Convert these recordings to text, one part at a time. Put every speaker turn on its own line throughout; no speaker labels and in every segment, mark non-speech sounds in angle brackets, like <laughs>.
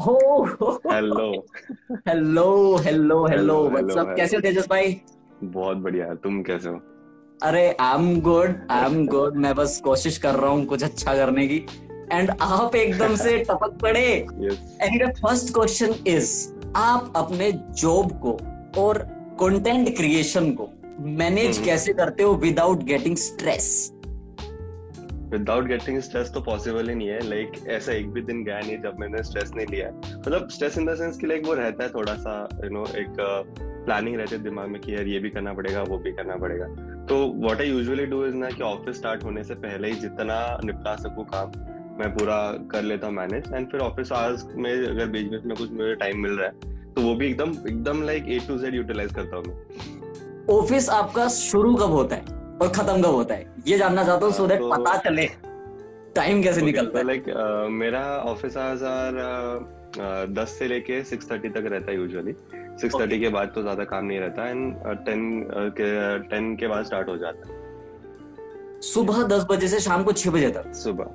Hello
hello hello hello WhatsApp कैसे हो तेजस भाई?
बहुत बढ़िया। तुम कैसे हो?
अरे I am good I am good मैं बस कोशिश कर रहा हूँ कुछ अच्छा करने की। एंड आप एकदम से <laughs> टपक पड़े। एंड फ़र्स्ट क्वेश्चन इज़ आप अपने जॉब को और कंटेंट क्रिएशन को मैनेज
हम्म।
कैसे करते हो without getting stress
without getting stress तो पॉसिबल ही नहीं है। लाइक like, ऐसा एक भी दिन गया नहीं जब मैंने स्ट्रेस नहीं लिया। मतलब स्ट्रेस इन द सेंस कि लाइक वो रहता है थोड़ा सा यू you नो know, एक प्लानिंग रहती है दिमाग में कि यार ये भी करना पड़ेगा वो भी करना पड़ेगा। तो what I usually do is ना कि ऑफ़िस स्टार्ट होने से पहले ही जितना निपटा सकूँ काम मैं पूरा कर लेता हूँ मैनेज एंड फिर ऑफ़िस आवर्स में अगर बीच बीच में कुछ मुझे टाइम मिल रहा है तो वो भी एकदम एकदम like A to Z utilise करता हूँ मैं।
ऑफ़िस आपका शुरू कब होता है? और खत्म कब होता है? ये जानना चाहता हूँ सो दैट
तो-
पता चले। टाइम कैसे निकलता है?
लाइक मेरा ऑफ़िस आवर्स आर दस से लेके सिक्स थर्टी तक रहता है यूजुअली सिक्स थर्टी के बाद तो ज़्यादा काम नहीं रहता एंड टेन के टेन के बाद स्टार्ट हो जाता है।
सुबह दस बजे से शाम को छह बजे तक?
सुबह।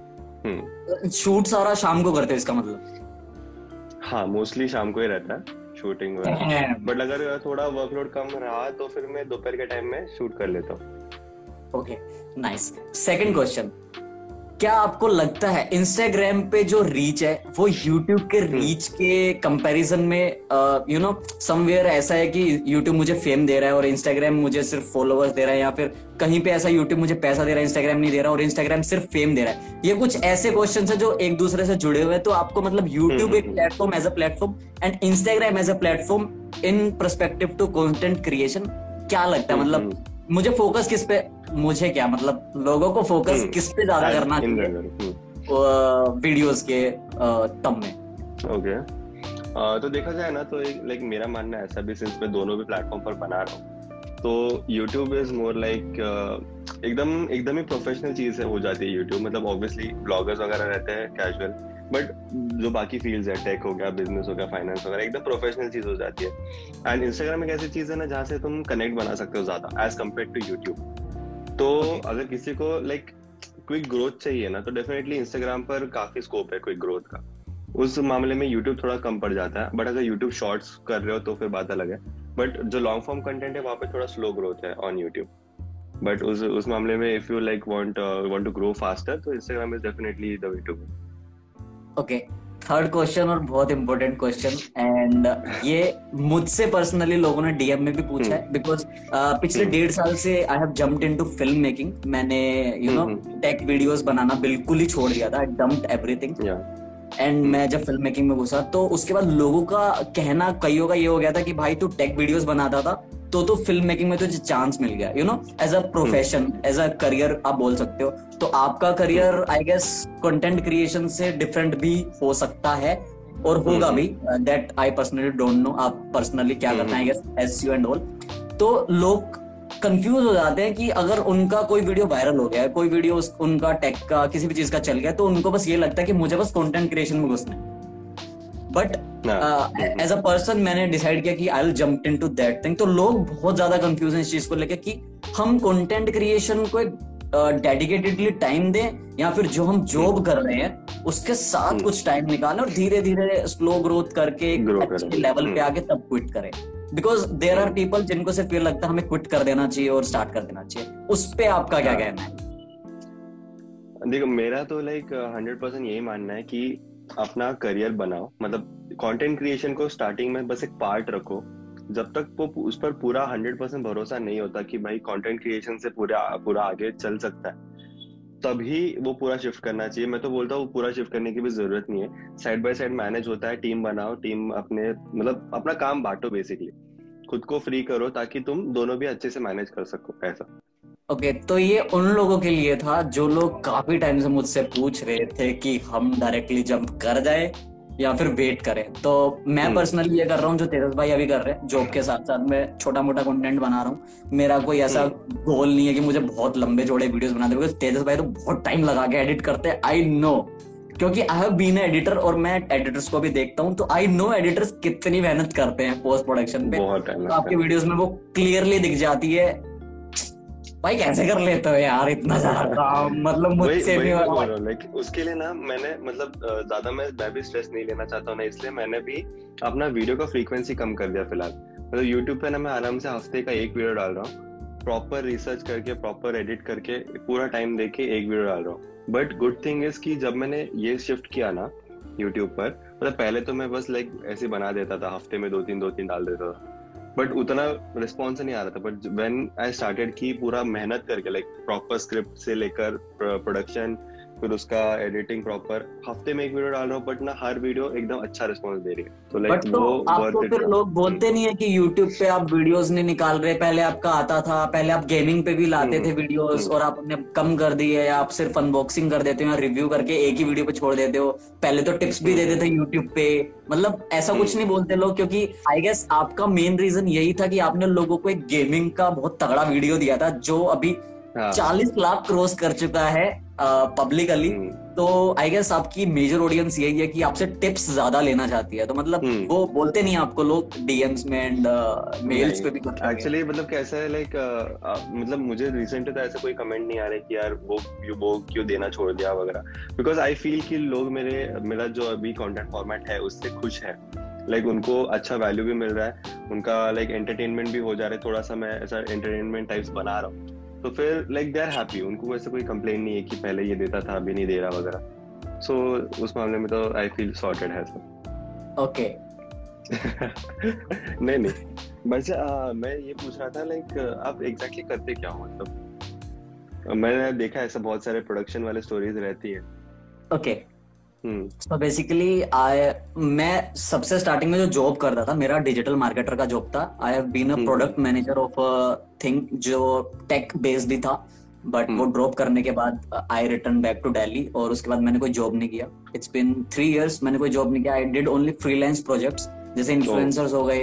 हम्म।
शूट सारा शाम को करते हो इसका मतलब?
हाँ मोस्टली शाम को ही रहता है शूटिंग बट <laughs> अगर थोड़ा वर्कलोड कम रहा तो फिर मैं दोपहर के टाइम में शूट कर लेता हूँ।
ओके नाइस सेकंड क्वेश्चन क्या आपको लगता है इंस्टाग्राम पे जो रीच है वो यूट्यूब के रीच के कंपैरिजन में यू नो समवेयर ऐसा है कि यूट्यूब मुझे फेम दे रहा है और इंस्टाग्राम मुझे सिर्फ़ फॉलोअर्स दे रहा है या फिर कहीं पे ऐसा यूट्यूब मुझे पैसा दे रहा है इंस्टाग्राम नहीं दे रहा और इंस्टाग्राम सिर्फ़ फेम दे रहा है? ये कुछ ऐसे क्वेश्चन है जो एक दूसरे से जुड़े हुए हैं तो आपको मतलब यूट्यूब एक platform as a platform and Instagram as a platform in perspective to content creation क्या लगता है? मतलब मुझे फोकस किस पे मुझे क्या मतलब लोगों को फोकस
हम्म।
किस पे ज़्यादा करना चाहिए? वीडियोस के तब में।
ओके तो देखा जाए ना तो लाइक मेरा मानना ऐसा भी सिंस मैं दोनों भी प्लेटफॉर्म पर बना रहा हूँ तो यूट्यूब इज़ मोर लाइक एकदम एकदम ही प्रोफेशनल चीज़ है हो जाती है यूट्यूब मतलब ऑब्वियसली ब्लॉगर्स वगैरह रहते हैं कैजुअल बट जो बाकी फील्ड्स है टेक हो गया बिज़नेस हो गया फाइनेंस वगैरह एकदम प्रोफेशनल चीज़ हो जाती है। एंड इंस्टाग्राम एक ऐसी चीज़ है ना जहाँ से तुम कनेक्ट बना सकते हो ज़्यादा एज कंपेयर टू यूट्यूब तो
Okay.
अगर किसी को लाइक क्विक ग्रोथ चाहिए ना तो डेफिनेटली इंस्टाग्राम पर काफ़ी स्कोप है क्विक ग्रोथ का। उस मामले में यूट्यूब थोड़ा कम पड़ जाता है बट अगर यूट्यूब शॉर्ट्स कर रहे हो तो फिर बात अलग है। बट जो लॉन्ग फॉर्म कंटेंट है, वहाँ पे थोड़ा स्लो ग्रोथ है ऑन यूट्यूब बट उस उस मामले में if you like want want to grow faster तो Instagram is definitely the way to
okay third question और बहुत इंपॉर्टेंट क्वेश्चन एंड ये मुझसे पर्सनली लोगों ने डीएम में भी पूछा है बिकॉज़ पिछले
हम्म।
डेढ़ साल से I have jumped into film making मैंने you know
hmm,
tech videos बनाना बिल्कुल ही छोड़ दिया था. आई डम्प्ड एवरीथिंग एंड मैं जब फ़िल्म मेकिंग में घुसा तो उसके बाद लोगों का कहना कईयों का ये हो गया था कि भाई तू टेक वीडियोस बनाता था तो तो फ़िल्म मेकिंग में तुझे चांस मिल गया you know as a profession as a career आप बोल सकते हो। तो आपका career I guess content creation से डिफरेंट भी हो सकता है और होगा भी that I personally don't know आप पर्सनली क्या करना है I guess as you and all तो लोग कंफ्यूज हो जाते हैं कि अगर उनका कोई वीडियो वायरल हो गया है कोई वीडियो उनका टेक का किसी भी चीज़ का चल गया तो उनको बस ये लगता है कि मुझे बस कंटेंट क्रिएशन में घुसना है बट एज अ पर्सन मैंने डिसाइड किया कि I will jump into that thing तो लोग बहुत ज़्यादा कंफ्यूज हैं इस चीज़ को लेकर कि हम कंटेंट क्रिएशन को एक डेडिकेटेडली uh, टाइम दें या फिर जो हम जॉब कर रहे हैं उसके साथ
हम्म।
कुछ टाइम निकालें और धीरे धीरे स्लो ग्रोथ करके। लेवल पे। आके तब क्विट करें बिकॉज़ देर आर पीपल जिनको सिर्फ़ ये लगता है हमें क्विट कर देना चाहिए और स्टार्ट कर देना चाहिए। उस पे आपका क्या
हाँ।
कहना है?
देखो मेरा तो लाइक हंड्रेड परसेंट यही मानना है कि अपना करियर बनाओ। मतलब कंटेंट क्रिएशन को स्टार्टिंग में बस एक पार्ट रखो। जब तक वो उस पर पूरा हंड्रेड परसेंट भरोसा नहीं होता कि भाई कंटेंट क्रिएशन से पूरा पूरा आगे चल सकता है तभी वो पूरा शिफ्ट करना चाहिए। मैं तो बोलता हूँ पूरा शिफ्ट करने की भी ज़रूरत नहीं है। साइड बाय साइड मैनेज होता है टीम बनाओ टीम अपने मतलब अपना काम बांटो बेसिकली खुद को फ्री करो ताकि तुम दोनों भी अच्छे से मैनेज कर सको ऐसा।
ओके okay, तो ये उन लोगों के लिए था जो लोग काफ़ी टाइम से मुझसे पूछ रहे थे कि हम डायरेक्टली जंप कर जाए या फिर वेट करें। तो मैं
हम्म।
पर्सनली ये कर रहा हूँ जो तेजस भाई अभी कर रहे हैं जॉब के साथ साथ मैं छोटा मोटा कंटेंट बना रहा हूँ। मेरा कोई ऐसा गोल नहीं है कि मुझे बहुत लंबे जोड़े वीडियोस बनाते बिकॉज़ तेजस भाई तो बहुत टाइम लगा के एडिट करते हैं आई नो क्योंकि आई हैव बीन एडिटर और मैं एडिटर्स को भी देखता हूँ तो आई नो एडिटर्स कितनी मेहनत करते हैं पोस्ट प्रोडक्शन पे। तो आपकी वीडियोस में वो क्लियरली दिख जाती है भाई कैसे कर लेते हो यार इतना ज़्यादा काम? मतलब मुझसे भी
लाइक उसके लिए ना मैंने मतलब ज़्यादा मैं मैं भी स्ट्रेस नहीं लेना चाहता हूँ ना इसलिए मैंने भी अपना वीडियो का फ्रीक्वेंसी कम कर दिया फ़िलहाल। मतलब यूट्यूब पे ना मैं आराम से हफ़्ते का एक वीडियो डाल रहा हूँ प्रॉपर रिसर्च करके प्रॉपर एडिट करके पूरा टाइम देके एक वीडियो डाल रहा हूँ। बट गुड थिंग इज़ कि जब मैंने ये शिफ्ट किया ना यूट्यूब पर मतलब पहले तो मैं बस लाइक ऐसे बना देता था, हफ़्ते में दो तीन दो तीन डाल देता था। बट उतना रिस्पॉन्स नहीं आ रहा था बट वेन आई स्टार्टेड की पूरा मेहनत करके लाइक प्रॉपर स्क्रिप्ट से लेकर प्रोडक्शन फिर उसका एडिटिंग प्रॉपर हफ़्ते में एक वीडियो डाल रहा हूँ बट ना हर वीडियो एकदम अच्छा रिस्पॉन्स दे रही है।
तो लाइक तो वो आपको फिर लोग बोलते नहीं है कि यूट्यूब पे आप वीडियोस नहीं निकाल रहे। पहले आपका आता था पहले आप गेमिंग पे भी लाते थे वीडियोस हम्म, हम्म। और आपने कम कर दिए या आप सिर्फ़ अनबॉक्सिंग कर देते हो या रिव्यू करके एक ही वीडियो पे छोड़ देते हो। पहले तो टिप्स भी देते थे यूट्यूब पे। मतलब ऐसा कुछ हम्म। नहीं बोलते लोग क्योंकि आई गेस आपका मेन रीजन यही था कि आपने लोगों को एक गेमिंग का बहुत तगड़ा वीडियो दिया था जो अभी हाँ। चालीस लाख क्रॉस कर चुका है। पब्लिकली हम्म। तो आई गेस आपकी मेजर ऑडियंस यही है कि आपसे टिप्स ज़्यादा लेना चाहती है। तो मतलब हम्म। वो बोलते नहीं आपको लोग डीएम्स में एंड मेल्स पे भी
एक्चुअली मतलब कैसा है लाइक मतलब मुझे रिसेंटली तो ऐसा कोई कमेंट नहीं आ रहा कि यार वो वो क्यों देना छोड़ दिया वगैरह। बिकॉज़ आई फील कि लोग मेरे मेरा जो अभी कंटेंट फॉर्मेट है उससे खुश है। लाइक like, उनको अच्छा वैल्यू भी मिल रहा है उनका लाइक like, एंटरटेनमेंट भी हो जा रहा है थोड़ा सा मैं ऐसा एंटरटेनमेंट टाइप्स बना रहा हूँ। तो फिर लाइक दे आर हैप्पी उनको वैसे कोई कंप्लेन नहीं है कि पहले ये देता था अभी नहीं दे रहा वगैरह। सो so, उस मामले में तो आई फील सॉर्टेड है सब।
ओके <laughs>
नहीं नहीं। बस मैं ये पूछ रहा था लाइक आप एग्जैक्टली exactly करते क्या हो मतलब? मैंने देखा ऐसा बहुत सारे प्रोडक्शन वाले स्टोरीज रहती है।
Okay okay. तो बेसिकली आई मैं सबसे स्टार्टिंग में जो जॉब कर रहा था मेरा डिजिटल मार्केटर का जॉब था। I have been a product manager of thing जो टेक बेस्ड भी था। बट वो ड्रॉप. करने के बाद I return back to Delhi और उसके बाद मैंने कोई जॉब नहीं किया। इट्स बिन थ्री इयर्स मैंने कोई जॉब नहीं किया। I did only freelance projects जैसे इन्फ्लुएंसर्स oh. हो गए।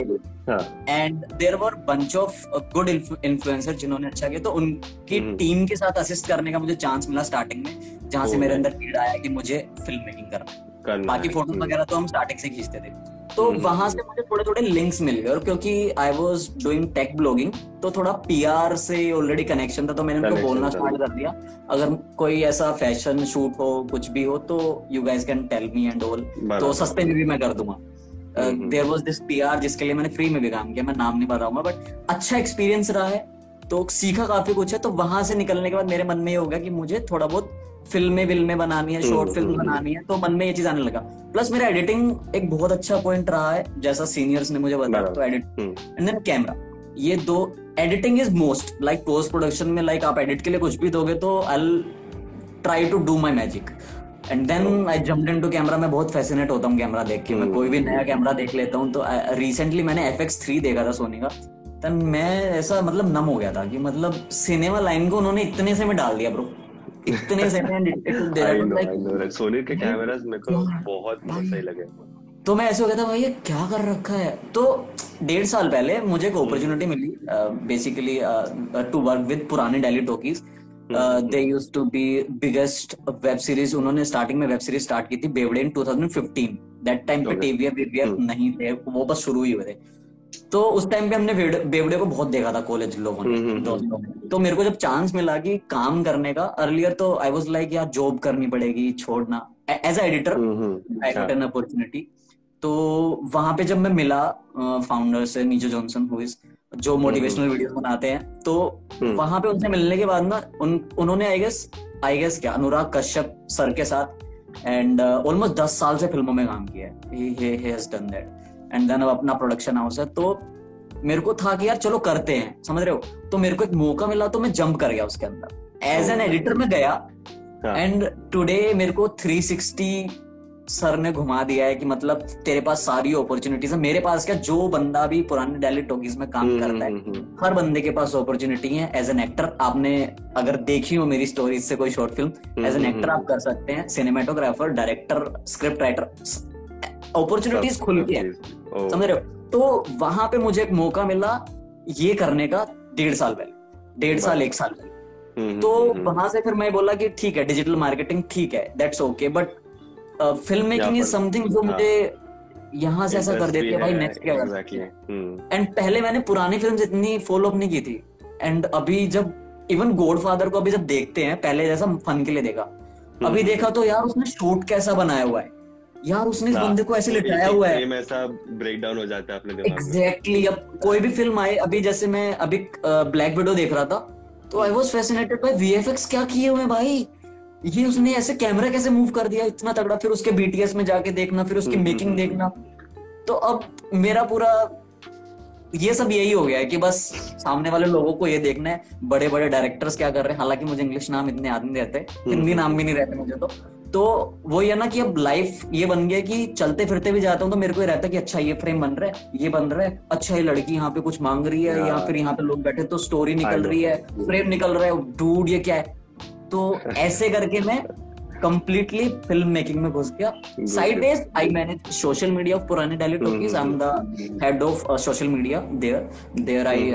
And there were bunch of good influencer जिन्होंने अच्छा किया। तो उनकी टीम hmm. के साथ असिस्ट करने का मुझे चांस मिला स्टार्टिंग में जहाँ से मेरे अंदर फ़ीड आया कि मुझे फ़िल्म मेकिंग करना बाकी फ़ोटोज़ hmm. वगैरह तो हम स्टार्टिंग से खींचते थे। तो hmm. वहाँ से मुझे थोड़े थोड़े लिंक्स मिल गए और क्योंकि I was doing tech blogging तो थोड़ा पीआर से ऑलरेडी कनेक्शन था तो मैंने उनको बोलना स्टार्ट कर दिया। अगर कोई ऐसा फ़ैशन शूट हो कुछ भी हो तो you guys can tell me and all तो सस्ते में भी मैं कर दूँगा। There was this P R जिसके लिए मैंने फ्री में भी काम किया मैं नाम नहीं बताऊँगा बट अच्छा एक्सपीरियंस रहा है। तो सीखा काफ़ी कुछ है तो वहाँ से निकलने के बाद मेरे मन में ये हो गया कि मुझे थोड़ा बहुत फ़िल्में विल्में बनानी है शॉर्ट फ़िल्म बनानी है तो मन में ये चीज़ आने लगा। प्लस मेरा एडिटिंग एक बहुत अच्छा पॉइंट रहा है जैसा सीनियर्स ने मुझे बताया तो एडिट एंड देन कैमरा ये दो editing is most like post production में लाइक आप एडिट के लिए कुछ भी दोगे तो I try to do my magic and then I jump in to camera मैं बहुत फैसिनेट होता हूँ कैमरा देख के। मैं hmm. कोई भी नया कैमरा देख लेता हूँ तो रिसेंटली मैंने एफ़ एक्स थ्री देखा था सोनी का। तब मैं ऐसा मतलब नम हो गया था कि मतलब सिनेमा लाइन को उन्होंने इतने से में डाल दिया ब्रो इतने से में <laughs>
सोनी के कैमरास मेरे को बहुत बहुत सही लगे।
तो मैं ऐसे हो गया था भाई ये क्या कर रखा है? तो डेढ़ साल पहले मुझे एक opportunity milli basically to work with Purani Dilli Talkies they use to be biggest web series उन्होंने स्टार्टिंग में वेब सीरीज़ स्टार्ट की थी बेवडे इन 2015 दैट टाइम पे टीवीएफ वीवीएफ hmm. नहीं थे. वो बस शुरू ही हुए थे. तो उस टाइम पे हमने बेवड़े को बहुत देखा था कॉलेज लोगों ने hmm, hmm, दोस्तों तो मेरे को जब चांस मिला कि काम करने का अर्लियर तो आई वाज लाइक यार जॉब करनी पड़ेगी छोड़ना. As a editor I got an opportunity तो वहाँ पे जब मैं मिला फाउंडर से नीचो जॉनसन हु जो मोटिवेशनल वीडियो बनाते हैं तो। वहाँ पे उनसे मिलने के बाद ना उन उन्होंने आई गेस आई गेस क्या अनुराग कश्यप सर के साथ एंड ऑलमोस्ट दस साल से फ़िल्मों में काम किया है। एंड देन अब अपना प्रोडक्शन हाउस है। तो मेरे को था कि यार चलो करते हैं। समझ रहे हो? तो मेरे को एक मौका मिला तो मैं जंप कर गया उसके अंदर। एज एन एडिटर में गया। एंड हाँ। टुडे मेरे को 360 सर ने घुमा दिया है कि मतलब तेरे पास सारी अपॉर्चुनिटीज़ है। मेरे पास क्या जो बंदा भी पुराने डेली टॉकीज में काम हम्म, करता है हम्म, हम्म, हर बंदे के पास अपॉर्चुनिटी है एज एन एक्टर आपने अगर देखी हो मेरी स्टोरी से कोई short film as an actor आप कर सकते हैं। Cinematographer director script writer opportunities खुल के समझ रहे हो? तो वहाँ पे मुझे एक मौका मिला ये करने का डेढ़ साल पहले डेढ़ साल एक साल पहले। तो वहाँ से फिर मैं बोला कि ठीक है डिजिटल मार्केटिंग ठीक है that's okay but film making is something जो हाँ। मुझे यहाँ से ऐसा कर देती है भाई नेक्स्ट क्या करना एंड पहले मैंने पुरानी फ़िल्म इतनी फॉलो अप नहीं की थी। एंड अभी जब इवन गॉडफादर को अभी जब देखते हैं पहले जैसा फन के लिए देखा।
हम्म,
अभी
हम्म,
देखा तो यार उसने शूट कैसा बनाया हुआ है। यार उसने इस
हाँ,
बंदे को ऐसे लिटाया हुआ है।
ऐसा ब्रेक डाउन हो जाता है अपने दिमाग
एग्जैक्टली अब कोई भी फ़िल्म आए अभी जैसे मैं अभी ब्लैक विडो देख रहा था तो I was fascinated by VFX क्या किए हुए भाई? ये उसने ऐसे कैमरा कैसे मूव कर दिया इतना तगड़ा? फिर उसके बीटीएस में जाके देखना फिर उसकी
हम्म,
मेकिंग
हम्म,
देखना। तो अब मेरा पूरा ये सब यही हो गया है कि बस सामने वाले लोगों को ये देखना है बड़े बड़े डायरेक्टर्स क्या कर रहे हैं? हालाँकि मुझे इंग्लिश नाम इतने याद नहीं रहते हिंदी
हम्म,
नाम भी नहीं रहते मुझे तो। तो वो ये ना कि अब लाइफ ये बन गया कि चलते फिरते भी जाता हूँ तो मेरे को ये रहता है कि अच्छा ये फ्रेम बन रहा है ये बन रहा है अच्छा ये लड़की यहाँ पे कुछ मांग रही है या फिर यहाँ पे लोग बैठे तो स्टोरी निकल रही है फ्रेम निकल रहा है डूड ये क्या है? तो ऐसे करके मैं कंप्लीटली फ़िल्म मेकिंग में घुस गया। Sideways I manage social media of Purani Dilli Talkies I am the head of social media there there I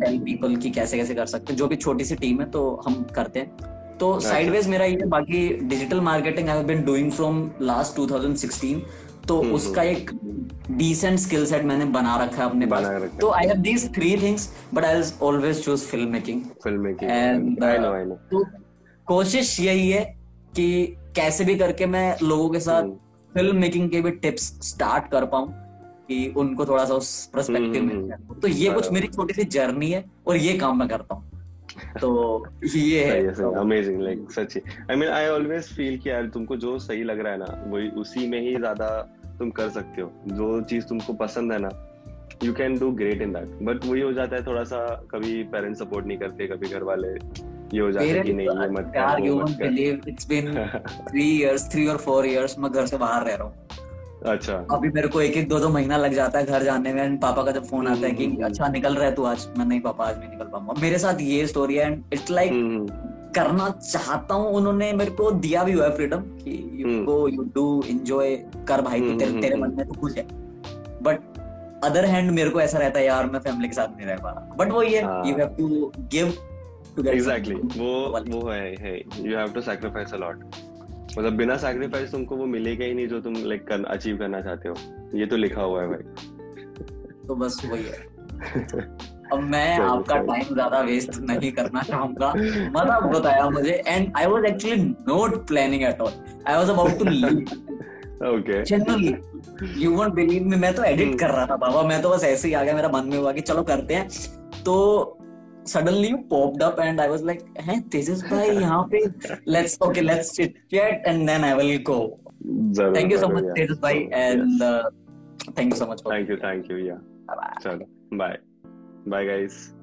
tell people कि कैसे कैसे कर सकते हैं। जो भी छोटी सी टीम है तो हम करते हैं। तो
अच्छा।
साइड वेज मेरा ये बाकी digital marketing I have been doing from last 2016 तो
हम्म,
उसका एक डिसेंट स्किल सेट मैंने बना रखा है अपने पास। तो I have these three things but I always choose film making
film making
And,
I know I know
कोशिश यही है कि कैसे भी करके मैं लोगों के साथ
हम्म।
फ़िल्म मेकिंग के भी टिप्स स्टार्ट कर पाऊँ कि उनको थोड़ा सा उस पर्सपेक्टिव
हम्म,
मिल जाए तो ये कुछ मेरी छोटी सी जर्नी है और ये काम मैं करता हूँ। तो ये
है।
है
अमेजिंग लाइक सच्ची। I mean I always feel कि यार तुमको जो सही लग रहा है ना वही उसी में ही ज़्यादा तुम कर सकते हो। जो चीज़ तुमको पसंद है ना you can do great in that but वही हो जाता है थोड़ा सा कभी पेरेंट्स सपोर्ट नहीं करते कभी घर वाले। ये हो जाता कि नहीं ये मत
यार you won't believe it's been three years three और फोर इयर्स मैं घर से बाहर रह रहा हूँ
अच्छा
अभी मेरे को एक एक दो दो महीना लग जाता है घर जाने में एंड पापा का जब फ़ोन आता है कि
हम्म।
अच्छा निकल रहा है तू आज मैं नहीं पापा आज नहीं निकल पाऊँगा मेरे साथ ये स्टोरी है एंड इट्स लाइक करना चाहता हूँ उन्होंने मेरे को दिया भी हुआ है फ्रीडम कि you. Go you do enjoy कर भाई तू
हम्म,
तेरे,
हम्म,
तेरे। मन में तो कुछ है बट अदर हैंड मेरे को ऐसा रहता है यार मैं फैमिली के साथ नहीं रह पा रहा बट वो ये। You have to give
exactly वो वो है है. You have to sacrifice a lot मतलब बिना सैक्रिफाइस तुमको वो मिलेगा ही नहीं जो तुम लाइक कर अचीव करना चाहते हो. ये तो लिखा हुआ है भाई.
तो बस वही है। <laughs> अब मैं
सही,
आपका। टाइम ज़्यादा वेस्ट नहीं करना चाहूँगा। मतलब बताया मुझे। And I was actually not planning at all I was about to leave
okay
generally you won't believe me मैं तो एडिट
हम्म।
कर रहा था बाबा। मैं तो बस ऐसे ही आ गया। मेरा मन में हुआ कि चलो करते हैं। तो suddenly you popped up and I was like, hey, this is by. Here, <laughs> let's, okay, let's chit chat and then I will
go.
Zara, thank you
so
much,
yeah.
Tejas
bhai.
And
yes.
uh, thank you so much.
For thank you. Thank you. Yeah. Bye-bye. Bye. Bye, guys.